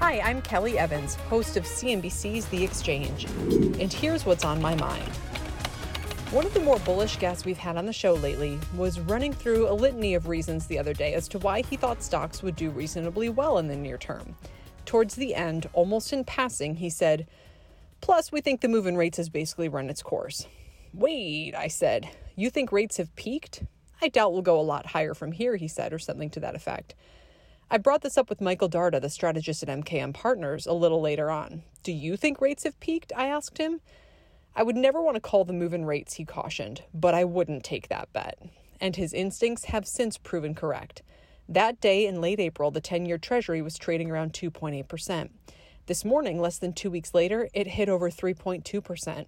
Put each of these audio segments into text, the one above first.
Hi, I'm Kelly Evans, host of CNBC's The Exchange. And here's what's on my mind. One of the more bullish guests we've had on the show lately was running through a litany of reasons the other day as to why he thought stocks would do reasonably well in the near term. Towards the end, almost in passing, he said, Plus, we think the move in rates has basically run its course. Wait, I said, you think rates have peaked? I doubt we'll go a lot higher from here, he said, or something to that effect. I brought this up with Michael Darda, the strategist at MKM Partners, a little later on. Do you think rates have peaked? I asked him. I would never want to call the move in rates, he cautioned, but I wouldn't take that bet. And his instincts have since proven correct. That day in late April, the 10 year Treasury was trading around 2.8%. This morning, less than two weeks later, it hit over 3.2%.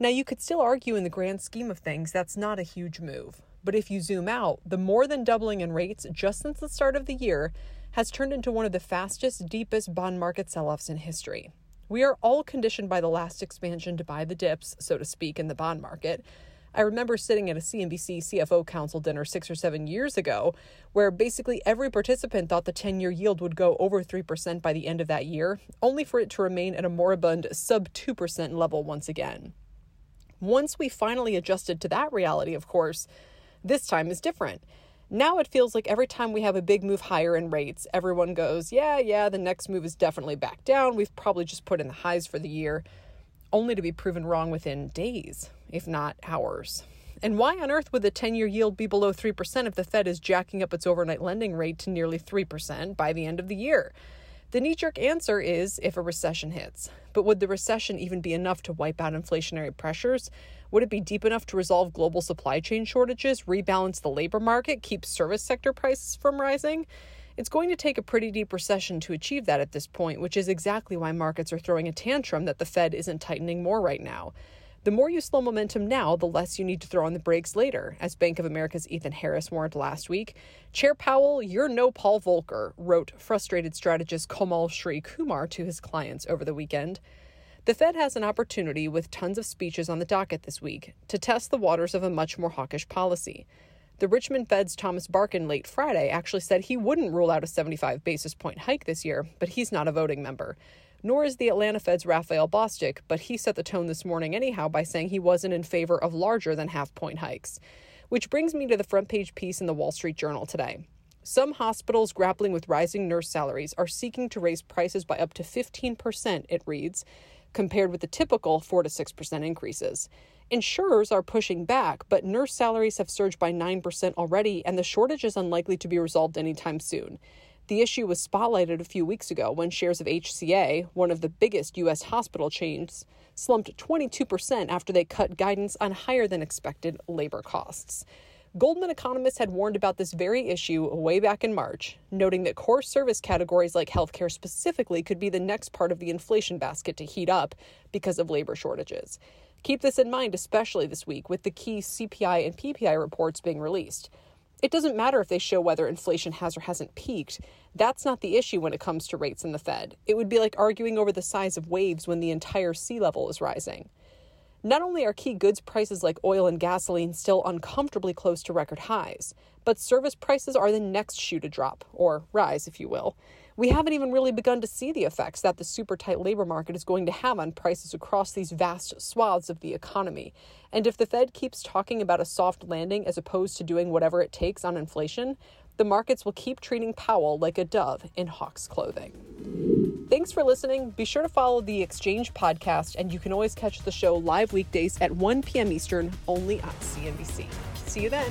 Now, you could still argue in the grand scheme of things that's not a huge move. But if you zoom out, the more than doubling in rates just since the start of the year has turned into one of the fastest, deepest bond market sell offs in history. We are all conditioned by the last expansion to buy the dips, so to speak, in the bond market. I remember sitting at a CNBC CFO Council dinner six or seven years ago, where basically every participant thought the 10 year yield would go over 3% by the end of that year, only for it to remain at a moribund sub 2% level once again. Once we finally adjusted to that reality, of course, this time is different. Now it feels like every time we have a big move higher in rates, everyone goes, yeah, yeah, the next move is definitely back down. We've probably just put in the highs for the year, only to be proven wrong within days, if not hours. And why on earth would the 10 year yield be below 3% if the Fed is jacking up its overnight lending rate to nearly 3% by the end of the year? The knee jerk answer is if a recession hits. But would the recession even be enough to wipe out inflationary pressures? Would it be deep enough to resolve global supply chain shortages, rebalance the labor market, keep service sector prices from rising? It's going to take a pretty deep recession to achieve that at this point, which is exactly why markets are throwing a tantrum that the Fed isn't tightening more right now. The more you slow momentum now, the less you need to throw on the brakes later, as Bank of America's Ethan Harris warned last week. Chair Powell, you're no Paul Volcker, wrote frustrated strategist Komal Sri-Kumar to his clients over the weekend. The Fed has an opportunity with tons of speeches on the docket this week to test the waters of a much more hawkish policy. The Richmond Fed's Thomas Barkin late Friday actually said he wouldn't rule out a 75 basis point hike this year, but he's not a voting member. Nor is the Atlanta Fed's Raphael Bostic, but he set the tone this morning anyhow by saying he wasn't in favor of larger than half point hikes. Which brings me to the front page piece in the Wall Street Journal today. Some hospitals grappling with rising nurse salaries are seeking to raise prices by up to 15%, it reads, compared with the typical 4 to 6% increases. Insurers are pushing back, but nurse salaries have surged by 9% already, and the shortage is unlikely to be resolved anytime soon. The issue was spotlighted a few weeks ago when shares of HCA, one of the biggest U.S. hospital chains, slumped 22% after they cut guidance on higher than expected labor costs. Goldman economists had warned about this very issue way back in March, noting that core service categories like healthcare specifically could be the next part of the inflation basket to heat up because of labor shortages. Keep this in mind, especially this week, with the key CPI and PPI reports being released. It doesn't matter if they show whether inflation has or hasn't peaked. That's not the issue when it comes to rates in the Fed. It would be like arguing over the size of waves when the entire sea level is rising. Not only are key goods prices like oil and gasoline still uncomfortably close to record highs, but service prices are the next shoe to drop, or rise, if you will. We haven't even really begun to see the effects that the super tight labor market is going to have on prices across these vast swaths of the economy. And if the Fed keeps talking about a soft landing as opposed to doing whatever it takes on inflation, the markets will keep treating Powell like a dove in hawk's clothing. Thanks for listening. Be sure to follow the Exchange podcast, and you can always catch the show live weekdays at 1 p.m. Eastern only on CNBC. See you then.